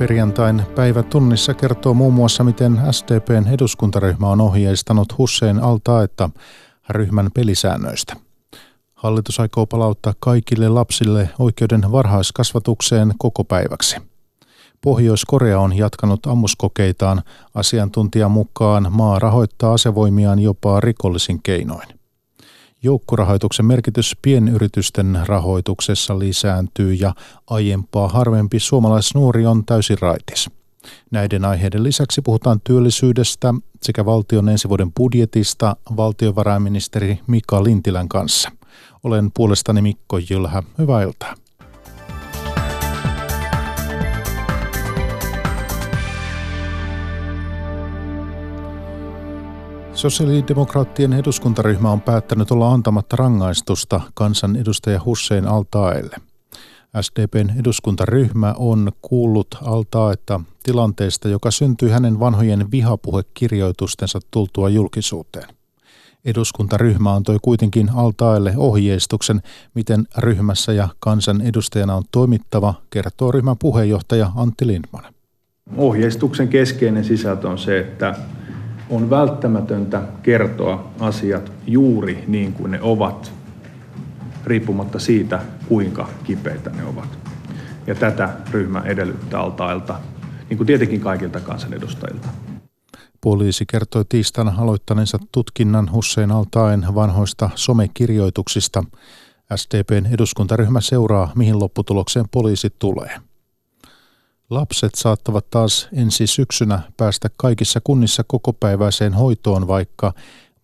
Perjantain päivä tunnissa kertoo muun muassa, miten SDPn eduskuntaryhmä on ohjeistanut Hussein että ryhmän pelisäännöistä. Hallitus aikoo palauttaa kaikille lapsille oikeuden varhaiskasvatukseen koko päiväksi. Pohjois-Korea on jatkanut ammuskokeitaan. Asiantuntijan mukaan maa rahoittaa asevoimiaan jopa rikollisin keinoin. Joukkorahoituksen merkitys pienyritysten rahoituksessa lisääntyy ja aiempaa harvempi suomalaisnuori on täysin raitis. Näiden aiheiden lisäksi puhutaan työllisyydestä sekä valtion ensi vuoden budjetista valtiovarainministeri Mika Lintilän kanssa. Olen puolestani Mikko Jylhä. Hyvää iltaa. Sosiaalidemokraattien eduskuntaryhmä on päättänyt olla antamatta rangaistusta kansanedustaja Hussein Altaaelle. SDPn eduskuntaryhmä on kuullut Altaetta tilanteesta, joka syntyi hänen vanhojen vihapuhekirjoitustensa tultua julkisuuteen. Eduskuntaryhmä antoi kuitenkin Altaaelle ohjeistuksen, miten ryhmässä ja kansanedustajana on toimittava, kertoo ryhmän puheenjohtaja Antti Lindman. Ohjeistuksen keskeinen sisältö on se, että on välttämätöntä kertoa asiat juuri niin kuin ne ovat, riippumatta siitä, kuinka kipeitä ne ovat. Ja tätä ryhmä edellyttää altailta, niin kuin tietenkin kaikilta kansanedustajilta. Poliisi kertoi tiistaina aloittaneensa tutkinnan Hussein Altaen vanhoista somekirjoituksista. SDPn eduskuntaryhmä seuraa, mihin lopputulokseen poliisi tulee. Lapset saattavat taas ensi syksynä päästä kaikissa kunnissa kokopäiväiseen hoitoon, vaikka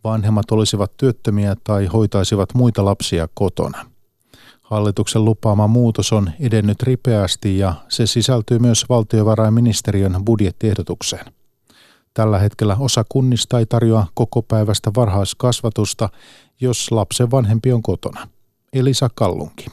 vanhemmat olisivat työttömiä tai hoitaisivat muita lapsia kotona. Hallituksen lupaama muutos on edennyt ripeästi ja se sisältyy myös valtiovarainministeriön budjettiehdotukseen. Tällä hetkellä osa kunnista ei tarjoa kokopäiväistä varhaiskasvatusta, jos lapsen vanhempi on kotona. Elisa Kallunki.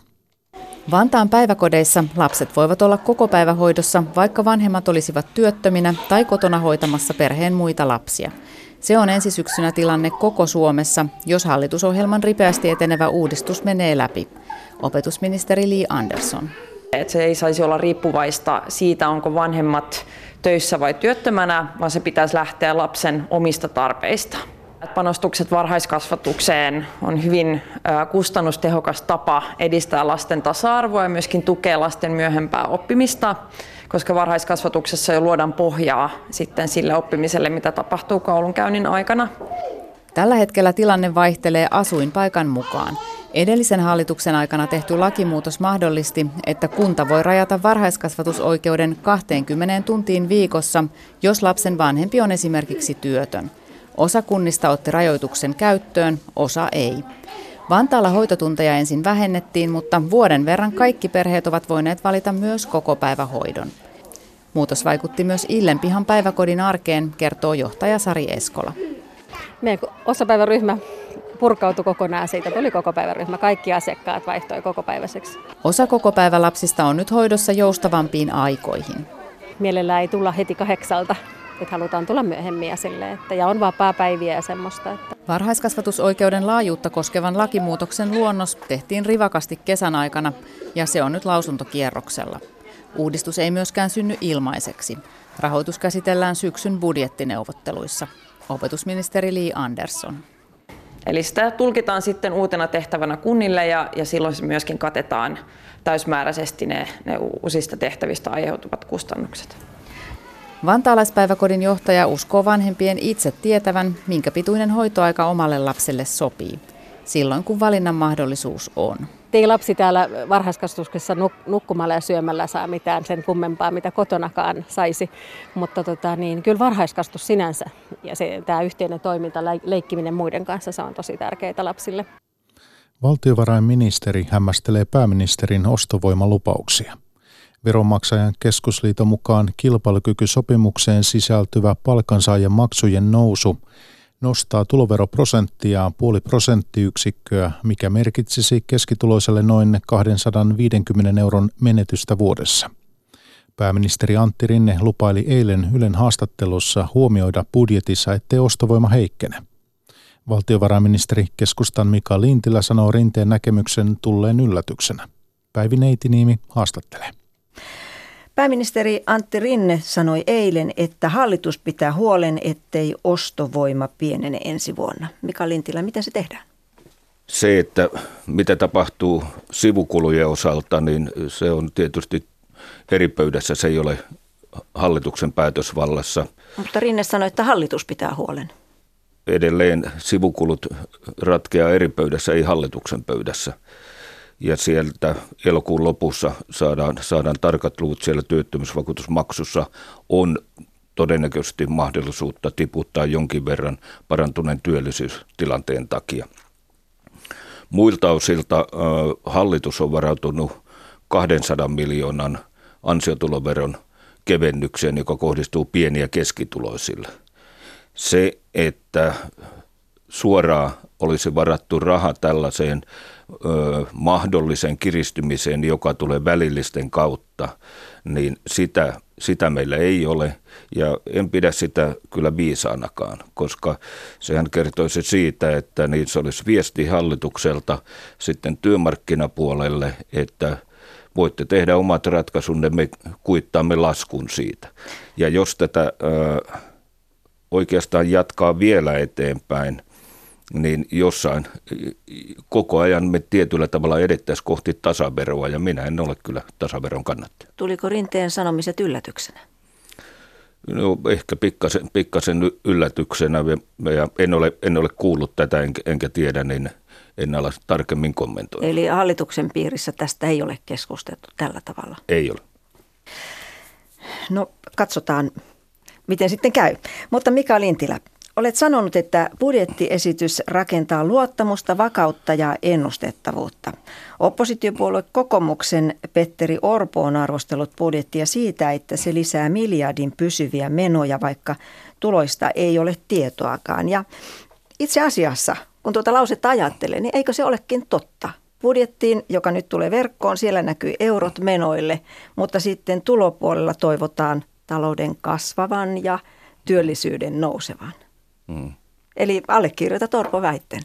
Vantaan päiväkodeissa lapset voivat olla koko päivähoidossa, vaikka vanhemmat olisivat työttöminä tai kotona hoitamassa perheen muita lapsia. Se on ensi syksynä tilanne koko Suomessa, jos hallitusohjelman ripeästi etenevä uudistus menee läpi. Opetusministeri Li Andersson. Et se ei saisi olla riippuvaista siitä, onko vanhemmat töissä vai työttömänä, vaan se pitäisi lähteä lapsen omista tarpeista. Panostukset varhaiskasvatukseen on hyvin kustannustehokas tapa edistää lasten tasa-arvoa ja myöskin tukea lasten myöhempää oppimista, koska varhaiskasvatuksessa jo luodaan pohjaa sitten sille oppimiselle, mitä tapahtuu koulunkäynnin aikana. Tällä hetkellä tilanne vaihtelee asuinpaikan mukaan. Edellisen hallituksen aikana tehty lakimuutos mahdollisti, että kunta voi rajata varhaiskasvatusoikeuden 20 tuntiin viikossa, jos lapsen vanhempi on esimerkiksi työtön. Osa kunnista otti rajoituksen käyttöön, osa ei. Vantaalla hoitotunteja ensin vähennettiin, mutta vuoden verran kaikki perheet ovat voineet valita myös kokopäivähoidon. Muutos vaikutti myös Illenpihan päiväkodin arkeen, kertoo johtaja Sari Eskola. Meidän osapäiväryhmä purkautui kokonaan siitä. Tuli kokopäiväryhmä. Kaikki asiakkaat vaihtoi kokopäiväiseksi. Osa kokopäivälapsista on nyt hoidossa joustavampiin aikoihin. Mielellään ei tulla heti kahdeksalta että halutaan tulla myöhemmin ja, sille, että, ja on vapaa-päiviä ja semmoista. Että. Varhaiskasvatusoikeuden laajuutta koskevan lakimuutoksen luonnos tehtiin rivakasti kesän aikana ja se on nyt lausuntokierroksella. Uudistus ei myöskään synny ilmaiseksi. Rahoitus käsitellään syksyn budjettineuvotteluissa. Opetusministeri Li Andersson. Eli sitä tulkitaan sitten uutena tehtävänä kunnille ja, ja silloin se myöskin katetaan täysmääräisesti ne, ne uusista tehtävistä aiheutuvat kustannukset. Vantaalaispäiväkodin johtaja uskoo vanhempien itse tietävän, minkä pituinen hoitoaika omalle lapselle sopii, silloin kun valinnan mahdollisuus on. Ei lapsi täällä varhaiskasvatuksessa nukkumalla ja syömällä saa mitään sen kummempaa, mitä kotonakaan saisi, mutta tota, niin, kyllä varhaiskasvatus sinänsä ja se, tämä yhteinen toiminta, leikkiminen muiden kanssa, se on tosi tärkeää lapsille. Valtiovarainministeri hämmästelee pääministerin ostovoimalupauksia. Veronmaksajan keskusliiton mukaan kilpailukykysopimukseen sisältyvä palkansaajan maksujen nousu nostaa tuloveroprosenttia puoli prosenttiyksikköä, mikä merkitsisi keskituloiselle noin 250 euron menetystä vuodessa. Pääministeri Antti Rinne lupaili eilen Ylen haastattelussa huomioida budjetissa, ettei ostovoima heikkene. Valtiovarainministeri keskustan Mika Lintilä sanoo Rinteen näkemyksen tulleen yllätyksenä. Päivi Neitiniimi haastattelee. Pääministeri Antti Rinne sanoi eilen, että hallitus pitää huolen, ettei ostovoima pienene ensi vuonna. Mika Lintilä, miten se tehdään? Se, että mitä tapahtuu sivukulujen osalta, niin se on tietysti eri pöydässä. Se ei ole hallituksen päätösvallassa. Mutta Rinne sanoi, että hallitus pitää huolen. Edelleen sivukulut ratkeaa eri pöydässä, ei hallituksen pöydässä. Ja sieltä elokuun lopussa saadaan, saadaan tarkat luvut siellä työttömyysvakuutusmaksussa. On todennäköisesti mahdollisuutta tiputtaa jonkin verran parantuneen työllisyystilanteen takia. Muilta osilta hallitus on varautunut 200 miljoonan ansiotuloveron kevennykseen, joka kohdistuu pieni- ja keskituloisille. Se, että suoraan olisi varattu raha tällaiseen ö, mahdolliseen kiristymiseen, joka tulee välillisten kautta, niin sitä, sitä meillä ei ole. Ja en pidä sitä kyllä viisaanakaan, koska sehän kertoisi siitä, että niin se olisi viesti hallitukselta sitten työmarkkinapuolelle, että voitte tehdä omat ratkaisunne, me kuittaamme laskun siitä. Ja jos tätä ö, oikeastaan jatkaa vielä eteenpäin – niin jossain koko ajan me tietyllä tavalla edettäisiin kohti tasaveroa ja minä en ole kyllä tasaveron kannattaja. Tuliko Rinteen sanomiset yllätyksenä? No, ehkä pikkasen, pikkasen yllätyksenä ja en ole, en ole kuullut tätä enkä, enkä tiedä, niin en ala tarkemmin kommentoida. Eli hallituksen piirissä tästä ei ole keskusteltu tällä tavalla? Ei ole. No katsotaan, miten sitten käy. Mutta Mika Lintilä, Olet sanonut, että budjettiesitys rakentaa luottamusta, vakautta ja ennustettavuutta. Oppositiopuolue kokomuksen Petteri Orpo on arvostellut budjettia siitä, että se lisää miljardin pysyviä menoja, vaikka tuloista ei ole tietoakaan. Ja itse asiassa, kun tuota lausetta ajattelee, niin eikö se olekin totta? Budjettiin, joka nyt tulee verkkoon, siellä näkyy eurot menoille, mutta sitten tulopuolella toivotaan talouden kasvavan ja työllisyyden nousevan. Mm. Eli allekirjoita Torpo väitteen.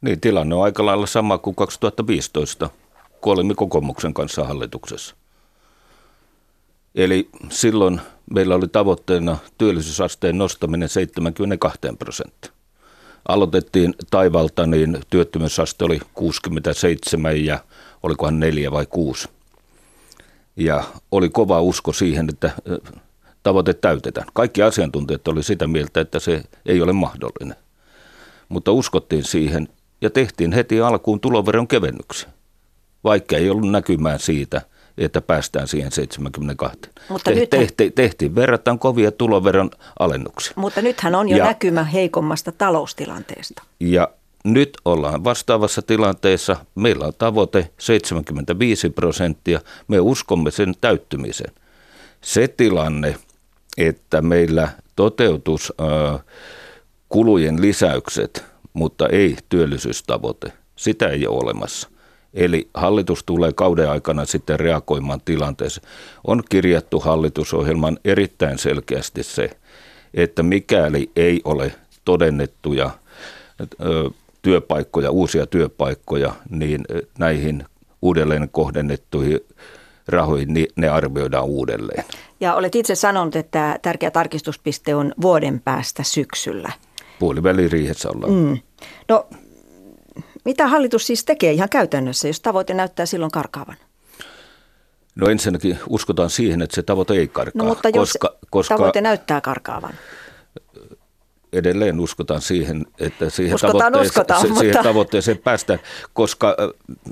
Niin, tilanne on aika lailla sama kuin 2015, kun olimme kokoomuksen kanssa hallituksessa. Eli silloin meillä oli tavoitteena työllisyysasteen nostaminen 72 prosenttia. Aloitettiin taivalta, niin työttömyysaste oli 67 ja olikohan 4 vai 6. Ja oli kova usko siihen, että tavoite täytetään. Kaikki asiantuntijat oli sitä mieltä, että se ei ole mahdollinen. Mutta uskottiin siihen ja tehtiin heti alkuun tuloveron kevennyksiä, vaikka ei ollut näkymään siitä, että päästään siihen 72. Mutta Te, tehti, tehtiin verrattain kovia tuloveron alennuksia. Mutta nythän on jo ja, näkymä heikommasta taloustilanteesta. Ja nyt ollaan vastaavassa tilanteessa. Meillä on tavoite 75 prosenttia. Me uskomme sen täyttymiseen. Se tilanne – että meillä toteutus kulujen lisäykset, mutta ei työllisyystavoite. Sitä ei ole olemassa. Eli hallitus tulee kauden aikana sitten reagoimaan tilanteeseen. On kirjattu hallitusohjelman erittäin selkeästi se, että mikäli ei ole todennettuja työpaikkoja, uusia työpaikkoja, niin näihin uudelleen kohdennettuihin rahoihin, niin ne arvioidaan uudelleen. Ja olet itse sanonut, että tärkeä tarkistuspiste on vuoden päästä syksyllä. Puoliväliriihessä ollaan. Mm. No, mitä hallitus siis tekee ihan käytännössä, jos tavoite näyttää silloin karkaavan? No ensinnäkin uskotaan siihen, että se tavoite ei karkaa. No, mutta jos koska, koska tavoite näyttää karkaavan? Edelleen uskotaan siihen, että siihen, uskotaan, tavoitteeseen, uskotaan, se, mutta... siihen tavoitteeseen päästään, koska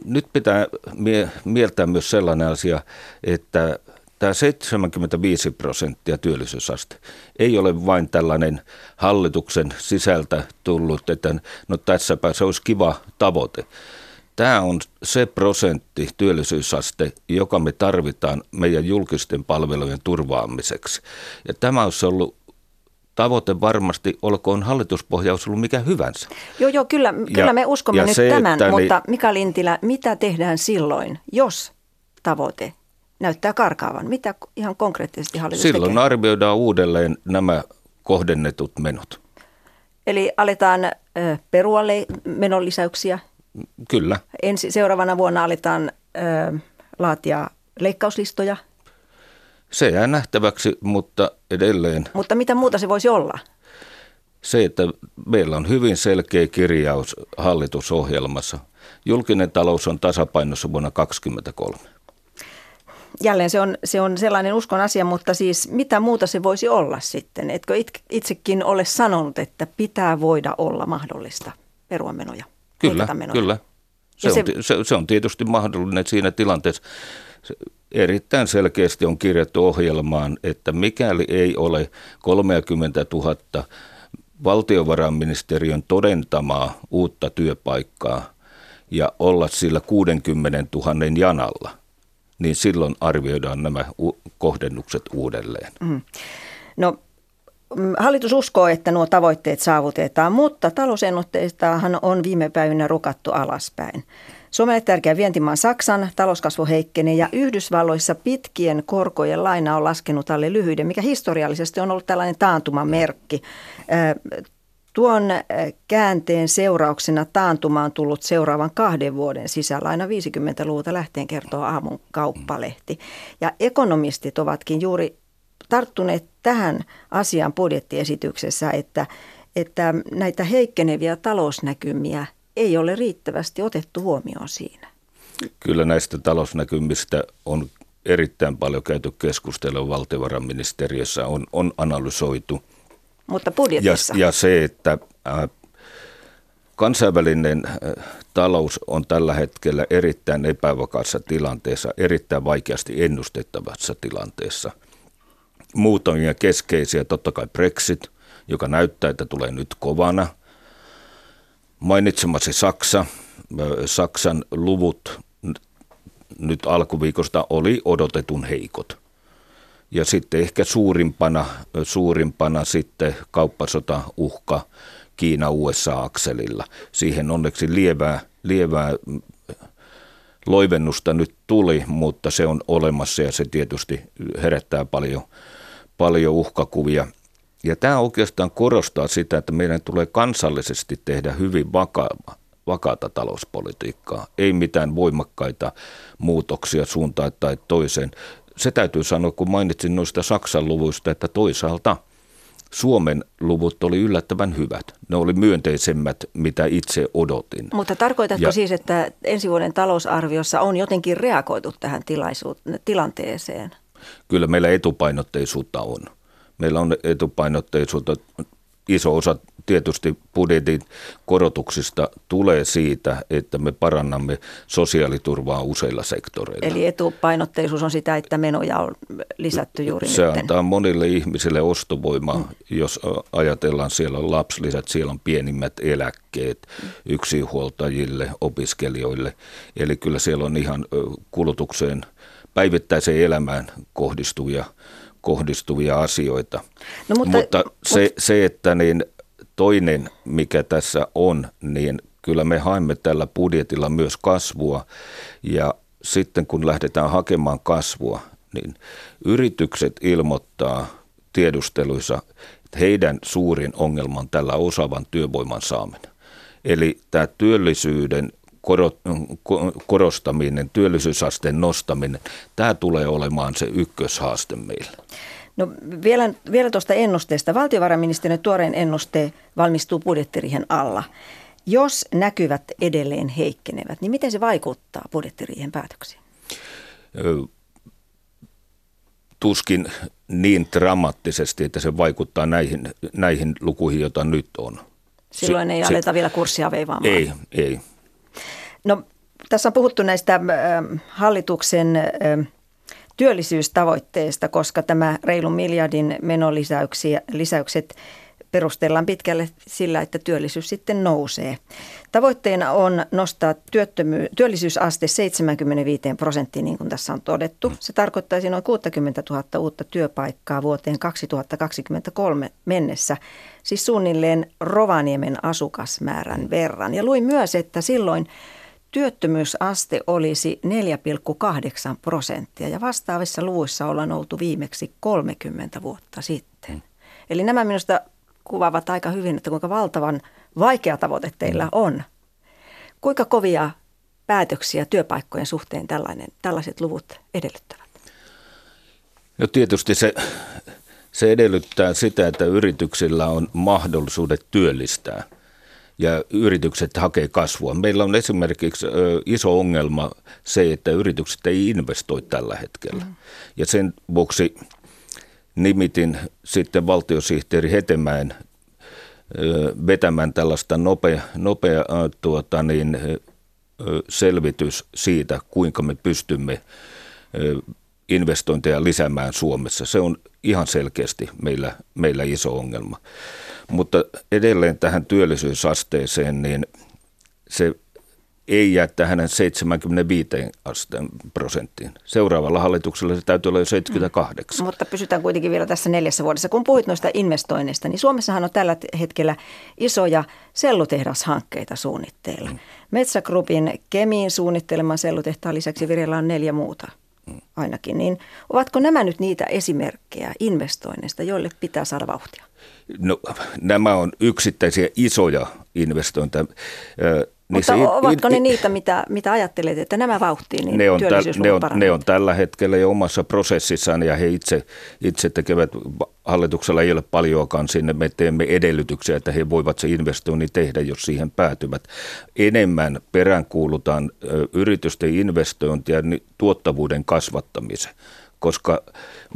nyt pitää mie- mieltää myös sellainen asia, että tämä 75 prosenttia työllisyysaste ei ole vain tällainen hallituksen sisältä tullut, että no tässäpä se olisi kiva tavoite. Tämä on se prosentti työllisyysaste, joka me tarvitaan meidän julkisten palvelujen turvaamiseksi. Ja tämä olisi ollut tavoite varmasti, olkoon hallituspohjaus ollut mikä hyvänsä. Joo, joo, kyllä, kyllä ja, me uskomme nyt se, tämän, että, mutta Mika Lintilä, mitä tehdään silloin, jos tavoite näyttää karkaavan? Mitä ihan konkreettisesti hallitus Silloin tekee? arvioidaan uudelleen nämä kohdennetut menot. Eli aletaan ö, perua menolisäyksiä? Kyllä. Ensi, seuraavana vuonna aletaan ö, laatia leikkauslistoja? Se jää nähtäväksi, mutta edelleen. Mutta mitä muuta se voisi olla? Se, että meillä on hyvin selkeä kirjaus hallitusohjelmassa. Julkinen talous on tasapainossa vuonna 2023 jälleen se on, se on sellainen uskon asia, mutta siis mitä muuta se voisi olla sitten? Etkö itsekin ole sanonut, että pitää voida olla mahdollista perua menoja? Kyllä, kyllä. Se, se, on, se, se on tietysti mahdollinen siinä tilanteessa. Erittäin selkeästi on kirjattu ohjelmaan, että mikäli ei ole 30 000 valtiovarainministeriön todentamaa uutta työpaikkaa ja olla sillä 60 000 janalla – niin silloin arvioidaan nämä kohdennukset uudelleen. Mm. No mm, Hallitus uskoo, että nuo tavoitteet saavutetaan, mutta talousennutteistahan on viime päivinä rukattu alaspäin. Suomelle tärkeä vientimaan Saksan talouskasvu heikkenee ja Yhdysvalloissa pitkien korkojen laina on laskenut alle lyhyiden, mikä historiallisesti on ollut tällainen taantuman merkki. Tuon käänteen seurauksena taantuma on tullut seuraavan kahden vuoden sisällä. Aina 50-luvulta lähteen kertoo aamun kauppalehti. Ja ekonomistit ovatkin juuri tarttuneet tähän asiaan budjettiesityksessä, että, että näitä heikkeneviä talousnäkymiä ei ole riittävästi otettu huomioon siinä. Kyllä näistä talousnäkymistä on erittäin paljon käyty keskustelua valtiovarainministeriössä, on, on analysoitu – mutta budjetissa. Ja, ja se, että äh, kansainvälinen äh, talous on tällä hetkellä erittäin epävakaassa tilanteessa, erittäin vaikeasti ennustettavassa tilanteessa. Muutamia keskeisiä, totta kai Brexit, joka näyttää, että tulee nyt kovana. Mainitsemasi Saksa, Saksan luvut nyt alkuviikosta oli odotetun heikot. Ja sitten ehkä suurimpana, suurimpana sitten kauppasota uhka Kiina-USA-akselilla. Siihen onneksi lievää, lievää loivennusta nyt tuli, mutta se on olemassa ja se tietysti herättää paljon, paljon uhkakuvia. Ja tämä oikeastaan korostaa sitä, että meidän tulee kansallisesti tehdä hyvin vakaava, vakaata talouspolitiikkaa. Ei mitään voimakkaita muutoksia suuntaan tai toiseen se täytyy sanoa, kun mainitsin noista Saksan luvuista, että toisaalta Suomen luvut oli yllättävän hyvät. Ne oli myönteisemmät, mitä itse odotin. Mutta tarkoitatko ja, siis, että ensi vuoden talousarviossa on jotenkin reagoitu tähän tilanteeseen? Kyllä meillä etupainotteisuutta on. Meillä on etupainotteisuutta iso osa tietysti budjetin korotuksista tulee siitä, että me parannamme sosiaaliturvaa useilla sektoreilla. Eli etupainotteisuus on sitä, että menoja on lisätty juuri Se nyt. antaa monille ihmisille ostovoimaa, mm. jos ajatellaan, siellä on lapsilisät, siellä on pienimmät eläkkeet mm. yksinhuoltajille, opiskelijoille. Eli kyllä siellä on ihan kulutukseen, päivittäiseen elämään kohdistuvia kohdistuvia asioita. No, mutta, mutta se, mutta... se, että niin toinen, mikä tässä on, niin kyllä me haemme tällä budjetilla myös kasvua ja sitten kun lähdetään hakemaan kasvua, niin yritykset ilmoittaa tiedusteluissa, että heidän suurin ongelma on tällä osaavan työvoiman saaminen. Eli tämä työllisyyden korostaminen, työllisyysasteen nostaminen, tämä tulee olemaan se ykköshaaste meillä. No vielä, vielä tuosta ennusteesta. Valtiovarainministeriön tuoreen ennuste valmistuu budjettirihen alla. Jos näkyvät edelleen heikkenevät, niin miten se vaikuttaa budjettiriihen päätöksiin? Tuskin niin dramaattisesti, että se vaikuttaa näihin, näihin lukuihin, joita nyt on. Silloin ei se, aleta vielä kurssia veivaamaan. Ei, ei. No tässä on puhuttu näistä hallituksen työllisyystavoitteesta, koska tämä reilun miljardin menolisäykset perustellaan pitkälle sillä, että työllisyys sitten nousee. Tavoitteena on nostaa työttömy- työllisyysaste 75 prosenttiin, niin kuin tässä on todettu. Se tarkoittaisi noin 60 000 uutta työpaikkaa vuoteen 2023 mennessä, siis suunnilleen Rovaniemen asukasmäärän verran. Ja luin myös, että silloin työttömyysaste olisi 4,8 prosenttia ja vastaavissa luvuissa ollaan oltu viimeksi 30 vuotta sitten. Mm. Eli nämä minusta kuvaavat aika hyvin, että kuinka valtavan vaikea tavoite teillä mm. on. Kuinka kovia päätöksiä työpaikkojen suhteen tällainen, tällaiset luvut edellyttävät? No tietysti se, se edellyttää sitä, että yrityksillä on mahdollisuudet työllistää ja yritykset hakee kasvua. Meillä on esimerkiksi iso ongelma se, että yritykset ei investoi tällä hetkellä. Mm. Ja sen vuoksi nimitin sitten valtiosihteeri Hetemäen vetämään tällaista nopea, nopea tuota niin, selvitys siitä, kuinka me pystymme investointeja lisäämään Suomessa. Se on ihan selkeästi meillä, meillä iso ongelma. Mutta edelleen tähän työllisyysasteeseen, niin se ei jää tähän 75 asteen prosenttiin. Seuraavalla hallituksella se täytyy olla jo 78. Mm. Mutta pysytään kuitenkin vielä tässä neljässä vuodessa. Kun puhuit noista investoinneista, niin Suomessahan on tällä hetkellä isoja sellutehdashankkeita suunnitteilla. Mm. Metsä Groupin Kemiin suunnitteleman sellutehtaan lisäksi vireillä on neljä muuta ainakin, niin ovatko nämä nyt niitä esimerkkejä investoinneista, joille pitää saada vauhtia? No, nämä on yksittäisiä isoja investointeja. Mutta niin se, ovatko ne niitä, mitä, mitä ajattelet, että nämä vauhtiin, niin ne on, täl, ne, on, ne on tällä hetkellä jo omassa prosessissaan ja he itse, itse tekevät, hallituksella ei ole paljoakaan sinne, me teemme edellytyksiä, että he voivat se investoinnin tehdä, jos siihen päätyvät. Enemmän peräänkuulutaan yritysten investointia tuottavuuden kasvattamisen koska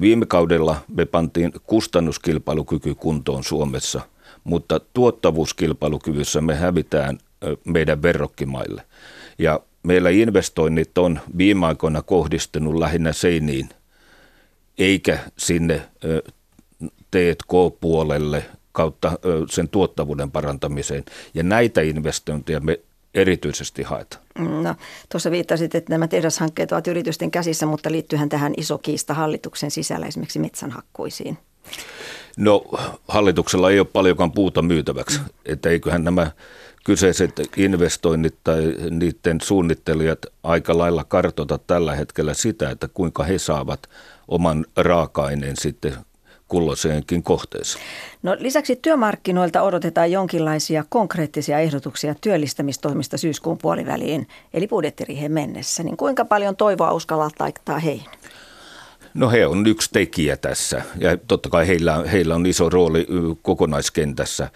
viime kaudella me pantiin kustannuskilpailukyky kuntoon Suomessa, mutta tuottavuuskilpailukyvyssä me hävitään meidän verrokkimaille. Ja meillä investoinnit on viime aikoina kohdistunut lähinnä seiniin, eikä sinne T&K-puolelle kautta sen tuottavuuden parantamiseen. Ja näitä investointeja me erityisesti haetaan. No, tuossa viittasit, että nämä tehdashankkeet ovat yritysten käsissä, mutta liittyyhän tähän iso kiista hallituksen sisällä esimerkiksi metsänhakkuisiin. No hallituksella ei ole paljonkaan puuta myytäväksi, mm. että eiköhän nämä kyseiset investoinnit tai niiden suunnittelijat aika lailla kartota tällä hetkellä sitä, että kuinka he saavat oman raaka-aineen sitten kulloiseenkin kohteeseen. No lisäksi työmarkkinoilta odotetaan jonkinlaisia konkreettisia ehdotuksia työllistämistoimista syyskuun puoliväliin, eli budjettiriiheen mennessä. Niin kuinka paljon toivoa uskalla laittaa heihin? No he on yksi tekijä tässä ja totta kai heillä, heillä on iso rooli kokonaiskentässä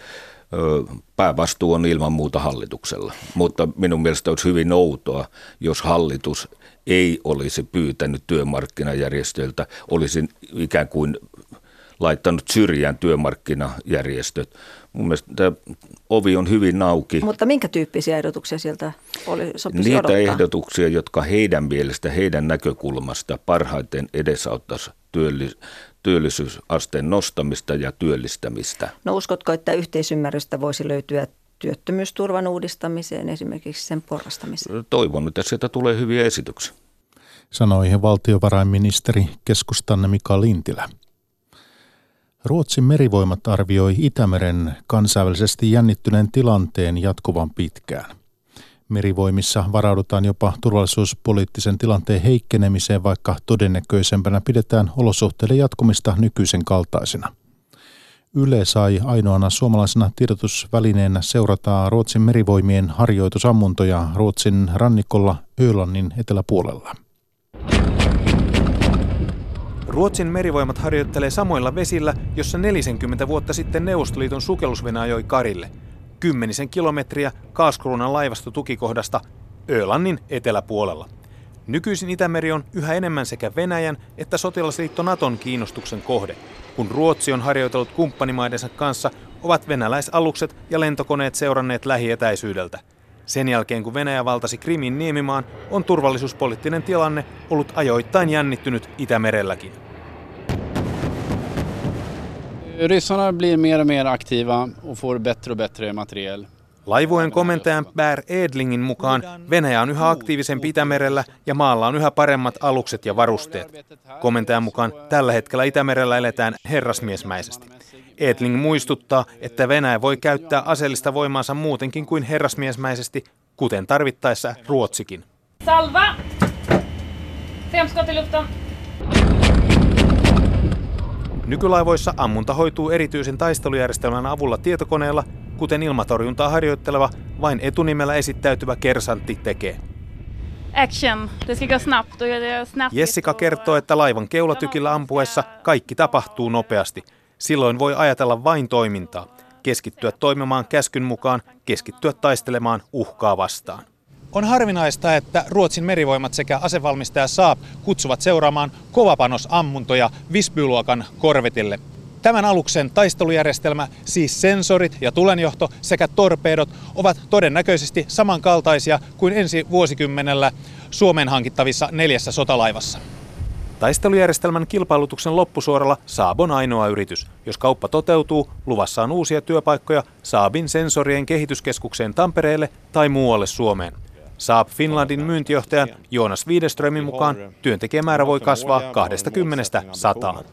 päävastuu on ilman muuta hallituksella. Mutta minun mielestä olisi hyvin outoa, jos hallitus ei olisi pyytänyt työmarkkinajärjestöiltä, olisi ikään kuin laittanut syrjään työmarkkinajärjestöt. Mun mielestä tämä ovi on hyvin auki. Mutta minkä tyyppisiä ehdotuksia sieltä oli, sopisi Niitä odottaa? ehdotuksia, jotka heidän mielestä, heidän näkökulmasta parhaiten edesauttaisi työllis- työllisyysasteen nostamista ja työllistämistä. No uskotko, että yhteisymmärrystä voisi löytyä työttömyysturvan uudistamiseen, esimerkiksi sen porrastamiseen? Toivon, että sieltä tulee hyviä esityksiä. Sanoi valtiovarainministeri keskustanne Mika Lintilä. Ruotsin merivoimat arvioi Itämeren kansainvälisesti jännittyneen tilanteen jatkuvan pitkään. Merivoimissa varaudutaan jopa turvallisuuspoliittisen tilanteen heikkenemiseen, vaikka todennäköisempänä pidetään olosuhteiden jatkumista nykyisen kaltaisena. Yle sai ainoana suomalaisena tiedotusvälineenä seurata Ruotsin merivoimien harjoitusammuntoja Ruotsin rannikolla Ölannin eteläpuolella. Ruotsin merivoimat harjoittelee samoilla vesillä, jossa 40 vuotta sitten Neuvostoliiton sukellusvene ajoi Karille. Kymmenisen kilometriä Kaaskruunan laivastotukikohdasta Ölannin eteläpuolella. Nykyisin Itämeri on yhä enemmän sekä Venäjän että sotilasliitto Naton kiinnostuksen kohde. Kun Ruotsi on harjoitellut kumppanimaidensa kanssa, ovat venäläisalukset ja lentokoneet seuranneet lähietäisyydeltä. Sen jälkeen kun Venäjä valtasi Krimin niemimaan, on turvallisuuspoliittinen tilanne ollut ajoittain jännittynyt Itämerelläkin. Ryssarna blir mer och mer aktiva och får bättre och bättre materiel. Laivueen komentajan Bär Edlingin mukaan Venäjä on yhä aktiivisempi Itämerellä ja maalla on yhä paremmat alukset ja varusteet. Komentajan mukaan tällä hetkellä Itämerellä eletään herrasmiesmäisesti. Edling muistuttaa, että Venäjä voi käyttää aseellista voimaansa muutenkin kuin herrasmiesmäisesti, kuten tarvittaessa Ruotsikin. Salva! Fem skott i luften. Nykylaivoissa ammunta hoituu erityisen taistelujärjestelmän avulla tietokoneella, kuten ilmatorjuntaa harjoitteleva, vain etunimellä esittäytyvä kersantti tekee. action. Det ska gå snabbt och det är snabbt. Jessica kertoo, että laivan keulatykillä ampuessa kaikki tapahtuu nopeasti. Silloin voi ajatella vain toimintaa, keskittyä toimimaan käskyn mukaan, keskittyä taistelemaan uhkaa vastaan. On harvinaista, että Ruotsin merivoimat sekä asevalmistaja Saab kutsuvat seuraamaan kovapanosammuntoja Visbyluokan korvetille. Tämän aluksen taistelujärjestelmä, siis sensorit ja tulenjohto sekä torpeedot, ovat todennäköisesti samankaltaisia kuin ensi vuosikymmenellä Suomeen hankittavissa neljässä sotalaivassa. Taistelujärjestelmän kilpailutuksen loppusuoralla Saab on ainoa yritys. Jos kauppa toteutuu, luvassa on uusia työpaikkoja Saabin sensorien kehityskeskukseen Tampereelle tai muualle Suomeen. Saab Finlandin myyntijohtajan Joonas Widerströmin mukaan työntekijämäärä voi kasvaa 20 sataan.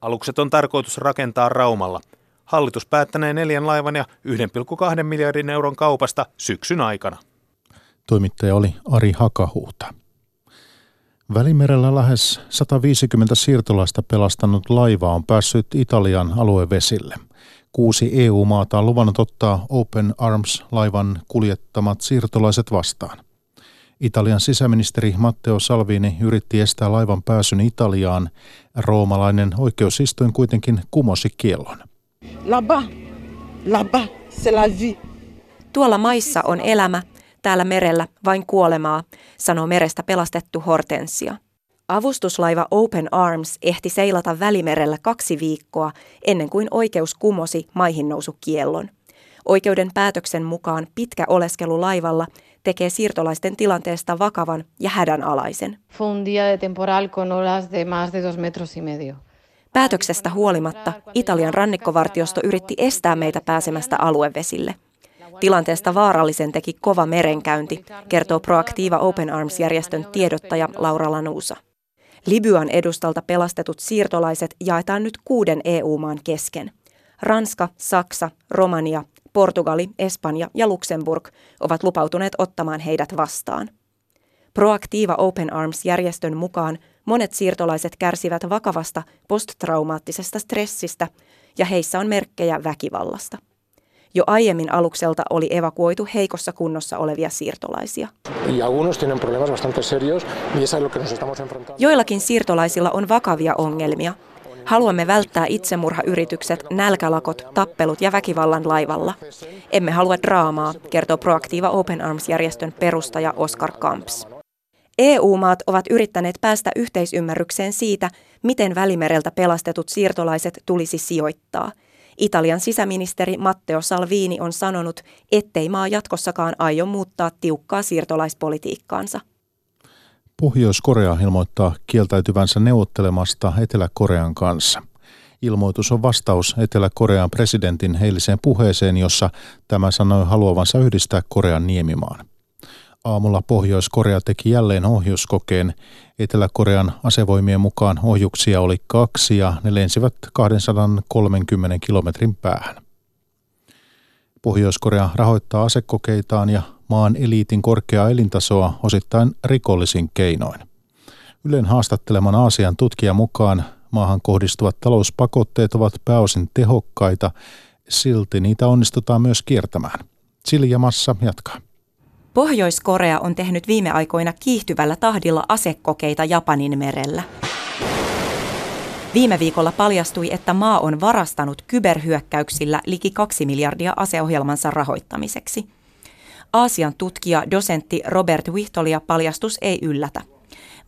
Alukset on tarkoitus rakentaa Raumalla. Hallitus päättänee neljän laivan ja 1,2 miljardin euron kaupasta syksyn aikana. Toimittaja oli Ari Hakahuuta. Välimerellä lähes 150 siirtolaista pelastanut laiva on päässyt Italian aluevesille. Kuusi EU-maata on luvannut ottaa Open Arms-laivan kuljettamat siirtolaiset vastaan. Italian sisäministeri Matteo Salvini yritti estää laivan pääsyn Italiaan. Roomalainen oikeusistuin kuitenkin kumosi kiellon. Là-bas, là-bas, c'est la vie. Tuolla maissa on elämä, täällä merellä vain kuolemaa, sanoo merestä pelastettu Hortensia. Avustuslaiva Open Arms ehti seilata Välimerellä kaksi viikkoa ennen kuin oikeus kumosi maihinnousukiellon. Oikeuden päätöksen mukaan pitkä oleskelu laivalla tekee siirtolaisten tilanteesta vakavan ja hädänalaisen. Päätöksestä huolimatta Italian rannikkovartiosto yritti estää meitä pääsemästä aluevesille. Tilanteesta vaarallisen teki kova merenkäynti, kertoo Proactiva Open Arms-järjestön tiedottaja Laura Lanusa. Libyan edustalta pelastetut siirtolaiset jaetaan nyt kuuden EU-maan kesken. Ranska, Saksa, Romania, Portugali, Espanja ja Luxemburg ovat lupautuneet ottamaan heidät vastaan. Proactiva Open Arms-järjestön mukaan monet siirtolaiset kärsivät vakavasta posttraumaattisesta stressistä ja heissä on merkkejä väkivallasta. Jo aiemmin alukselta oli evakuoitu heikossa kunnossa olevia siirtolaisia. Joillakin siirtolaisilla on vakavia ongelmia. Haluamme välttää itsemurhayritykset, nälkälakot, tappelut ja väkivallan laivalla. Emme halua draamaa, kertoo Proactiva Open Arms-järjestön perustaja Oscar Kamps. EU-maat ovat yrittäneet päästä yhteisymmärrykseen siitä, miten välimereltä pelastetut siirtolaiset tulisi sijoittaa – Italian sisäministeri Matteo Salvini on sanonut, ettei maa jatkossakaan aio muuttaa tiukkaa siirtolaispolitiikkaansa. Pohjois-Korea ilmoittaa kieltäytyvänsä neuvottelemasta Etelä-Korean kanssa. Ilmoitus on vastaus Etelä-Korean presidentin heiliseen puheeseen, jossa tämä sanoi haluavansa yhdistää Korean niemimaan. Aamulla Pohjois-Korea teki jälleen ohjuskokeen. Etelä-Korean asevoimien mukaan ohjuksia oli kaksi ja ne lensivät 230 kilometrin päähän. Pohjois-Korea rahoittaa asekokeitaan ja maan eliitin korkeaa elintasoa osittain rikollisin keinoin. Ylen haastatteleman Aasian tutkijan mukaan maahan kohdistuvat talouspakotteet ovat pääosin tehokkaita, silti niitä onnistutaan myös kiertämään. Silja Massa jatkaa. Pohjois-Korea on tehnyt viime aikoina kiihtyvällä tahdilla asekokeita Japanin merellä. Viime viikolla paljastui, että maa on varastanut kyberhyökkäyksillä liki 2 miljardia aseohjelmansa rahoittamiseksi. Aasian tutkija dosentti Robert Wihtolia paljastus ei yllätä.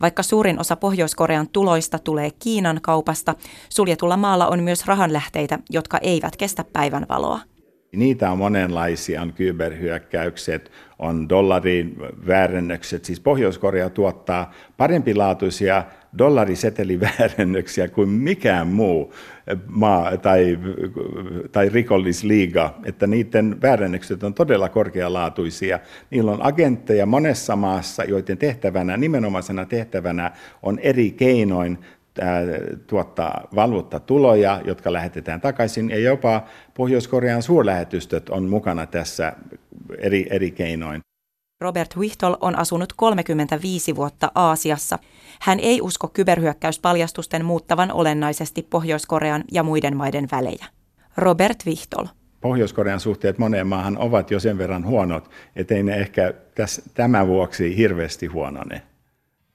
Vaikka suurin osa Pohjois-Korean tuloista tulee Kiinan kaupasta, suljetulla maalla on myös rahanlähteitä, jotka eivät kestä päivänvaloa. Niitä on monenlaisia, on kyberhyökkäykset, on dollarin väärennökset. Siis Pohjois-Korea tuottaa parempilaatuisia dollariseteliväärennöksiä kuin mikään muu maa tai, tai rikollisliiga, että niiden väärennökset on todella korkealaatuisia. Niillä on agentteja monessa maassa, joiden tehtävänä, nimenomaisena tehtävänä on eri keinoin tuottaa valvutta tuloja, jotka lähetetään takaisin, ja jopa Pohjois-Korean suurlähetystöt on mukana tässä eri, eri keinoin. Robert Wichtol on asunut 35 vuotta Aasiassa. Hän ei usko kyberhyökkäyspaljastusten muuttavan olennaisesti Pohjois-Korean ja muiden maiden välejä. Robert Wichtol. Pohjois-Korean suhteet moneen maahan ovat jo sen verran huonot, ettei ne ehkä täs, tämän vuoksi hirveästi huonone.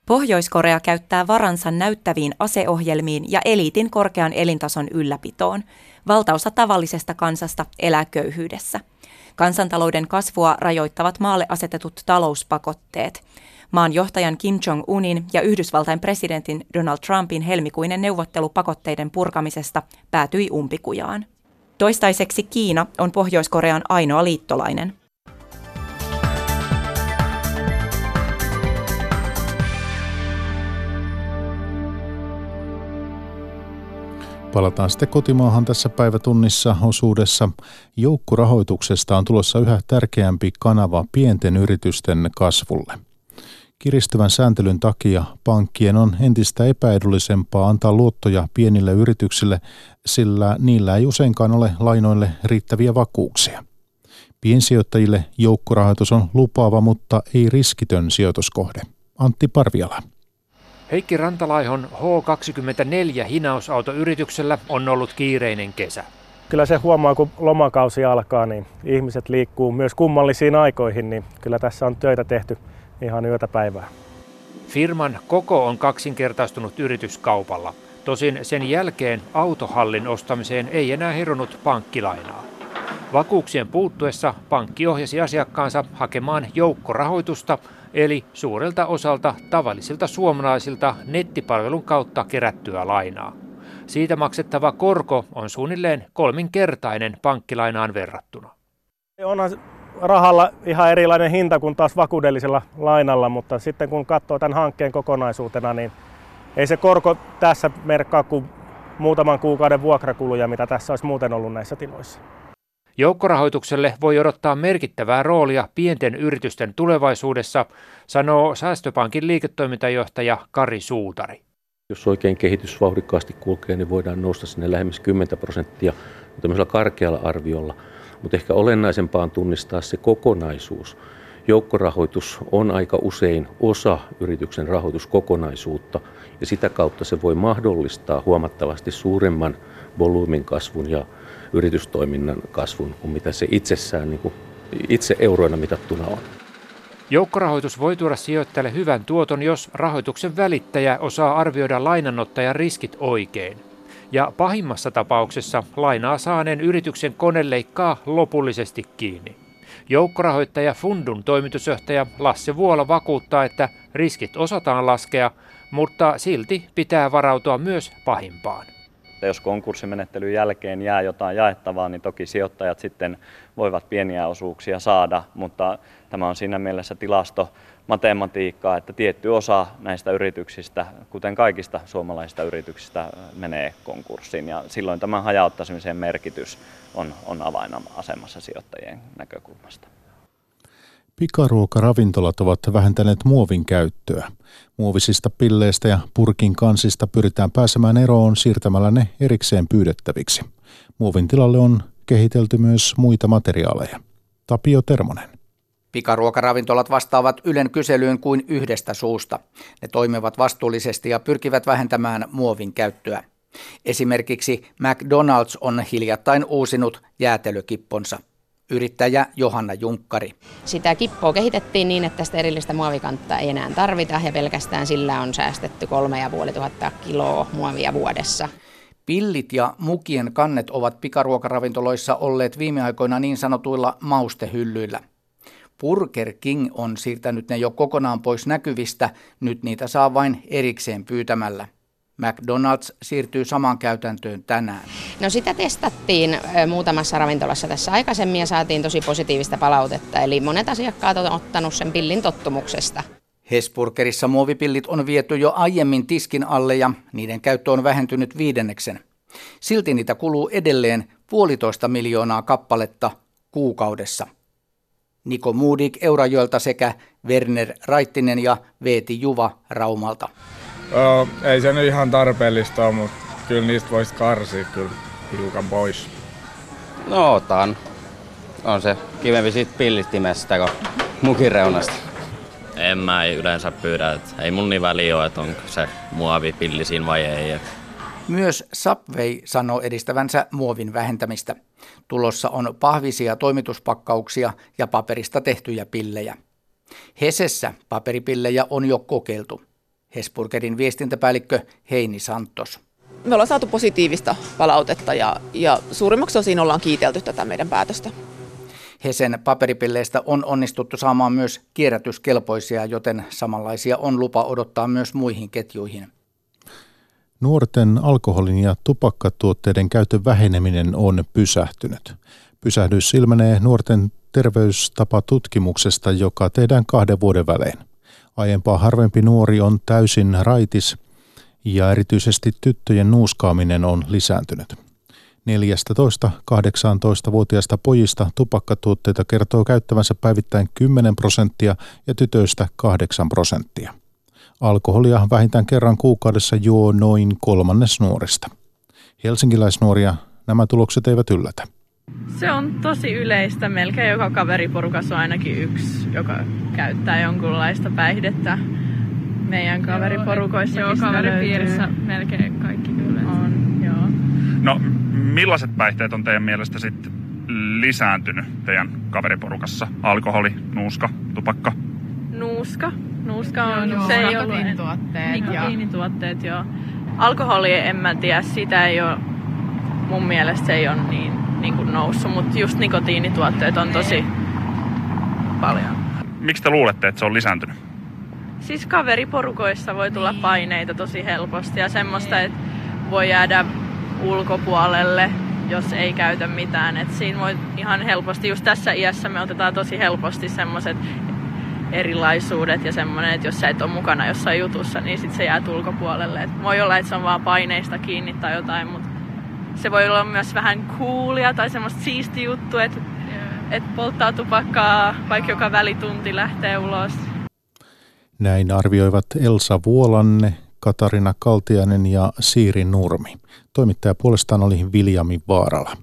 Pohjois-Korea käyttää varansa näyttäviin aseohjelmiin ja eliitin korkean elintason ylläpitoon. Valtaosa tavallisesta kansasta elää köyhyydessä. Kansantalouden kasvua rajoittavat maalle asetetut talouspakotteet. Maan johtajan Kim Jong-unin ja Yhdysvaltain presidentin Donald Trumpin helmikuinen neuvottelu pakotteiden purkamisesta päätyi umpikujaan. Toistaiseksi Kiina on Pohjois-Korean ainoa liittolainen. Palataan sitten kotimaahan tässä päivätunnissa osuudessa. Joukkurahoituksesta on tulossa yhä tärkeämpi kanava pienten yritysten kasvulle. Kiristyvän sääntelyn takia pankkien on entistä epäedullisempaa antaa luottoja pienille yrityksille, sillä niillä ei useinkaan ole lainoille riittäviä vakuuksia. Piensijoittajille joukkorahoitus on lupaava, mutta ei riskitön sijoituskohde. Antti Parviala. Heikki Rantalaihon H24-hinausautoyrityksellä on ollut kiireinen kesä. Kyllä se huomaa, kun lomakausi alkaa, niin ihmiset liikkuu myös kummallisiin aikoihin, niin kyllä tässä on töitä tehty ihan yötä päivää. Firman koko on kaksinkertaistunut yrityskaupalla. Tosin sen jälkeen autohallin ostamiseen ei enää herunut pankkilainaa. Vakuuksien puuttuessa pankki ohjasi asiakkaansa hakemaan joukkorahoitusta, eli suurelta osalta tavallisilta suomalaisilta nettipalvelun kautta kerättyä lainaa. Siitä maksettava korko on suunnilleen kolminkertainen pankkilainaan verrattuna. Onhan rahalla ihan erilainen hinta kuin taas vakuudellisella lainalla, mutta sitten kun katsoo tämän hankkeen kokonaisuutena, niin ei se korko tässä merkkaa kuin muutaman kuukauden vuokrakuluja, mitä tässä olisi muuten ollut näissä tiloissa. Joukkorahoitukselle voi odottaa merkittävää roolia pienten yritysten tulevaisuudessa, sanoo Säästöpankin liiketoimintajohtaja Kari Suutari. Jos oikein kehitys vauhdikkaasti kulkee, niin voidaan nousta sinne lähemmäs 10 prosenttia tämmöisellä karkealla arviolla. Mutta ehkä olennaisempaa on tunnistaa se kokonaisuus. Joukkorahoitus on aika usein osa yrityksen rahoituskokonaisuutta ja sitä kautta se voi mahdollistaa huomattavasti suuremman volyymin kasvun ja yritystoiminnan kasvun kuin mitä se itsessään niin kuin itse euroina mitattuna on. Joukkorahoitus voi tuoda sijoittajalle hyvän tuoton, jos rahoituksen välittäjä osaa arvioida lainanottajan riskit oikein. Ja pahimmassa tapauksessa lainaa saaneen yrityksen kone leikkaa lopullisesti kiinni. Joukkorahoittaja Fundun toimitusjohtaja Lasse Vuola vakuuttaa, että riskit osataan laskea, mutta silti pitää varautua myös pahimpaan että jos konkurssimenettelyn jälkeen jää jotain jaettavaa, niin toki sijoittajat sitten voivat pieniä osuuksia saada, mutta tämä on siinä mielessä tilasto matematiikkaa, että tietty osa näistä yrityksistä, kuten kaikista suomalaisista yrityksistä, menee konkurssiin ja silloin tämän hajauttamisen merkitys on, on avainasemassa sijoittajien näkökulmasta. Pikaruokaravintolat ovat vähentäneet muovin käyttöä. Muovisista pilleistä ja purkin kansista pyritään pääsemään eroon siirtämällä ne erikseen pyydettäviksi. Muovin tilalle on kehitelty myös muita materiaaleja. Tapio Termonen. Pikaruokaravintolat vastaavat Ylen kyselyyn kuin yhdestä suusta. Ne toimivat vastuullisesti ja pyrkivät vähentämään muovin käyttöä. Esimerkiksi McDonald's on hiljattain uusinut jäätelökipponsa – yrittäjä Johanna Junkkari. Sitä kippoa kehitettiin niin, että sitä erillistä muovikantta ei enää tarvita ja pelkästään sillä on säästetty 3500 kiloa muovia vuodessa. Pillit ja mukien kannet ovat pikaruokaravintoloissa olleet viime aikoina niin sanotuilla maustehyllyillä. Burger King on siirtänyt ne jo kokonaan pois näkyvistä, nyt niitä saa vain erikseen pyytämällä. McDonald's siirtyy samaan käytäntöön tänään. No sitä testattiin muutamassa ravintolassa tässä aikaisemmin ja saatiin tosi positiivista palautetta. Eli monet asiakkaat on ottanut sen pillin tottumuksesta. Hesburgerissa muovipillit on viety jo aiemmin tiskin alle ja niiden käyttö on vähentynyt viidenneksen. Silti niitä kuluu edelleen puolitoista miljoonaa kappaletta kuukaudessa. Niko Muudik Eurajoelta sekä Werner Raittinen ja Veeti Juva Raumalta. Öö, ei se nyt ihan tarpeellista ole, mutta kyllä niistä voisi karsia kyllä hiukan pois. No otan. On se kivempi siitä pillistimestä kuin mukireunasta. En mä yleensä pyydä, että ei mun niin väliä ole, että onko se muovi pilli siinä vai ei. Et Myös Subway sanoo edistävänsä muovin vähentämistä. Tulossa on pahvisia toimituspakkauksia ja paperista tehtyjä pillejä. Hesessä paperipillejä on jo kokeiltu. Hesburgerin viestintäpäällikkö Heini Santos. Me ollaan saatu positiivista palautetta ja, ja suurimmaksi osin ollaan kiitelty tätä meidän päätöstä. Hesen paperipilleistä on onnistuttu saamaan myös kierrätyskelpoisia, joten samanlaisia on lupa odottaa myös muihin ketjuihin. Nuorten alkoholin ja tupakkatuotteiden käytön väheneminen on pysähtynyt. Pysähdys ilmenee nuorten terveystapatutkimuksesta, joka tehdään kahden vuoden välein. Aiempaa harvempi nuori on täysin raitis ja erityisesti tyttöjen nuuskaaminen on lisääntynyt. 14-18-vuotiaista pojista tupakkatuotteita kertoo käyttävänsä päivittäin 10 prosenttia ja tytöistä 8 prosenttia. Alkoholia vähintään kerran kuukaudessa juo noin kolmannes nuorista. Helsinkiläisnuoria nämä tulokset eivät yllätä. Se on tosi yleistä. Melkein joka kaveriporukassa on ainakin yksi, joka käyttää jonkunlaista päihdettä. Meidän kaveriporukoissa Joo, kaveripiirissä melkein kaikki kyllä. On, joo. No, millaiset päihteet on teidän mielestä sitten lisääntynyt teidän kaveriporukassa? Alkoholi, nuuska, tupakka? Nuuska. Nuuska on Joo, se ole Nikotiinituotteet Nikotiinituotteet, joo. Alkoholi en mä tiedä, sitä ei ole, mun mielestä se ei ole niin, niin kuin noussut, mutta just nikotiinituotteet on tosi paljon. Miksi te luulette, että se on lisääntynyt? Siis kaveriporukoissa voi tulla paineita tosi helposti ja semmoista, että voi jäädä ulkopuolelle, jos ei käytä mitään. Et siinä voi ihan helposti, just tässä iässä me otetaan tosi helposti semmoiset erilaisuudet ja semmoinen, että jos sä et ole mukana jossain jutussa, niin sit se jää ulkopuolelle. Et voi olla, että se on vaan paineista kiinni tai jotain, mutta se voi olla myös vähän coolia tai semmoista siisti juttu, että et polttaa tupakkaa, vaikka joka välitunti lähtee ulos. Näin arvioivat Elsa Vuolanne, Katarina Kaltiainen ja Siiri Nurmi. Toimittaja puolestaan oli Viljami Vaarala.